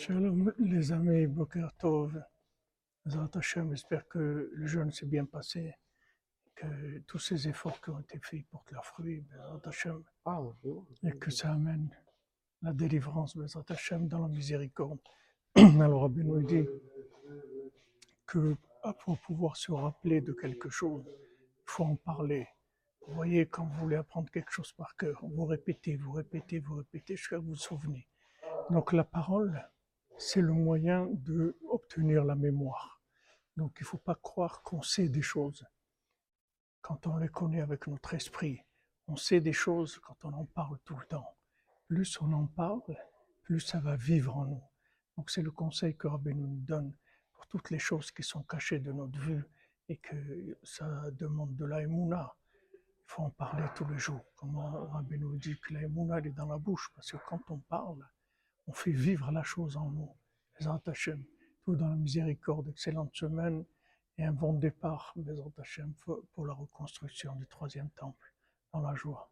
Shalom les amis, Boker Tov, Zat Hashem, j'espère que le jeûne s'est bien passé, que tous ces efforts qui ont été faits portent leurs fruits, Bezrat Hashem, Ah, et que ça amène la délivrance, Bezrat Hashem, dans la miséricorde. Alors Rabbi nous dit que pour pouvoir se rappeler de quelque chose, il faut en parler. Vous voyez, quand vous voulez apprendre quelque chose par cœur, vous répétez, vous répétez, vous répétez jusqu'à vous souvenez. Donc la parole, c'est le moyen de obtenir la mémoire. Donc il ne faut pas croire qu'on sait des choses quand on les connaît avec notre esprit. On sait des choses quand on en parle tout le temps. Plus on en parle, plus ça va vivre en nous. Donc c'est le conseil que Rabbi nous donne pour toutes les choses qui sont cachées de notre vue et que ça demande de la émouna. Il faut en parler tous les jours. Comme Rabbi nous dit que la émouna elle est dans la bouche, parce que quand on parle, on fait vivre la chose en nous. Bezrat Hashem, tout dans la miséricorde, excellente semaine et un bon départ, Bezrat Hashem, pour pour la reconstruction du troisième temple, dans la joie.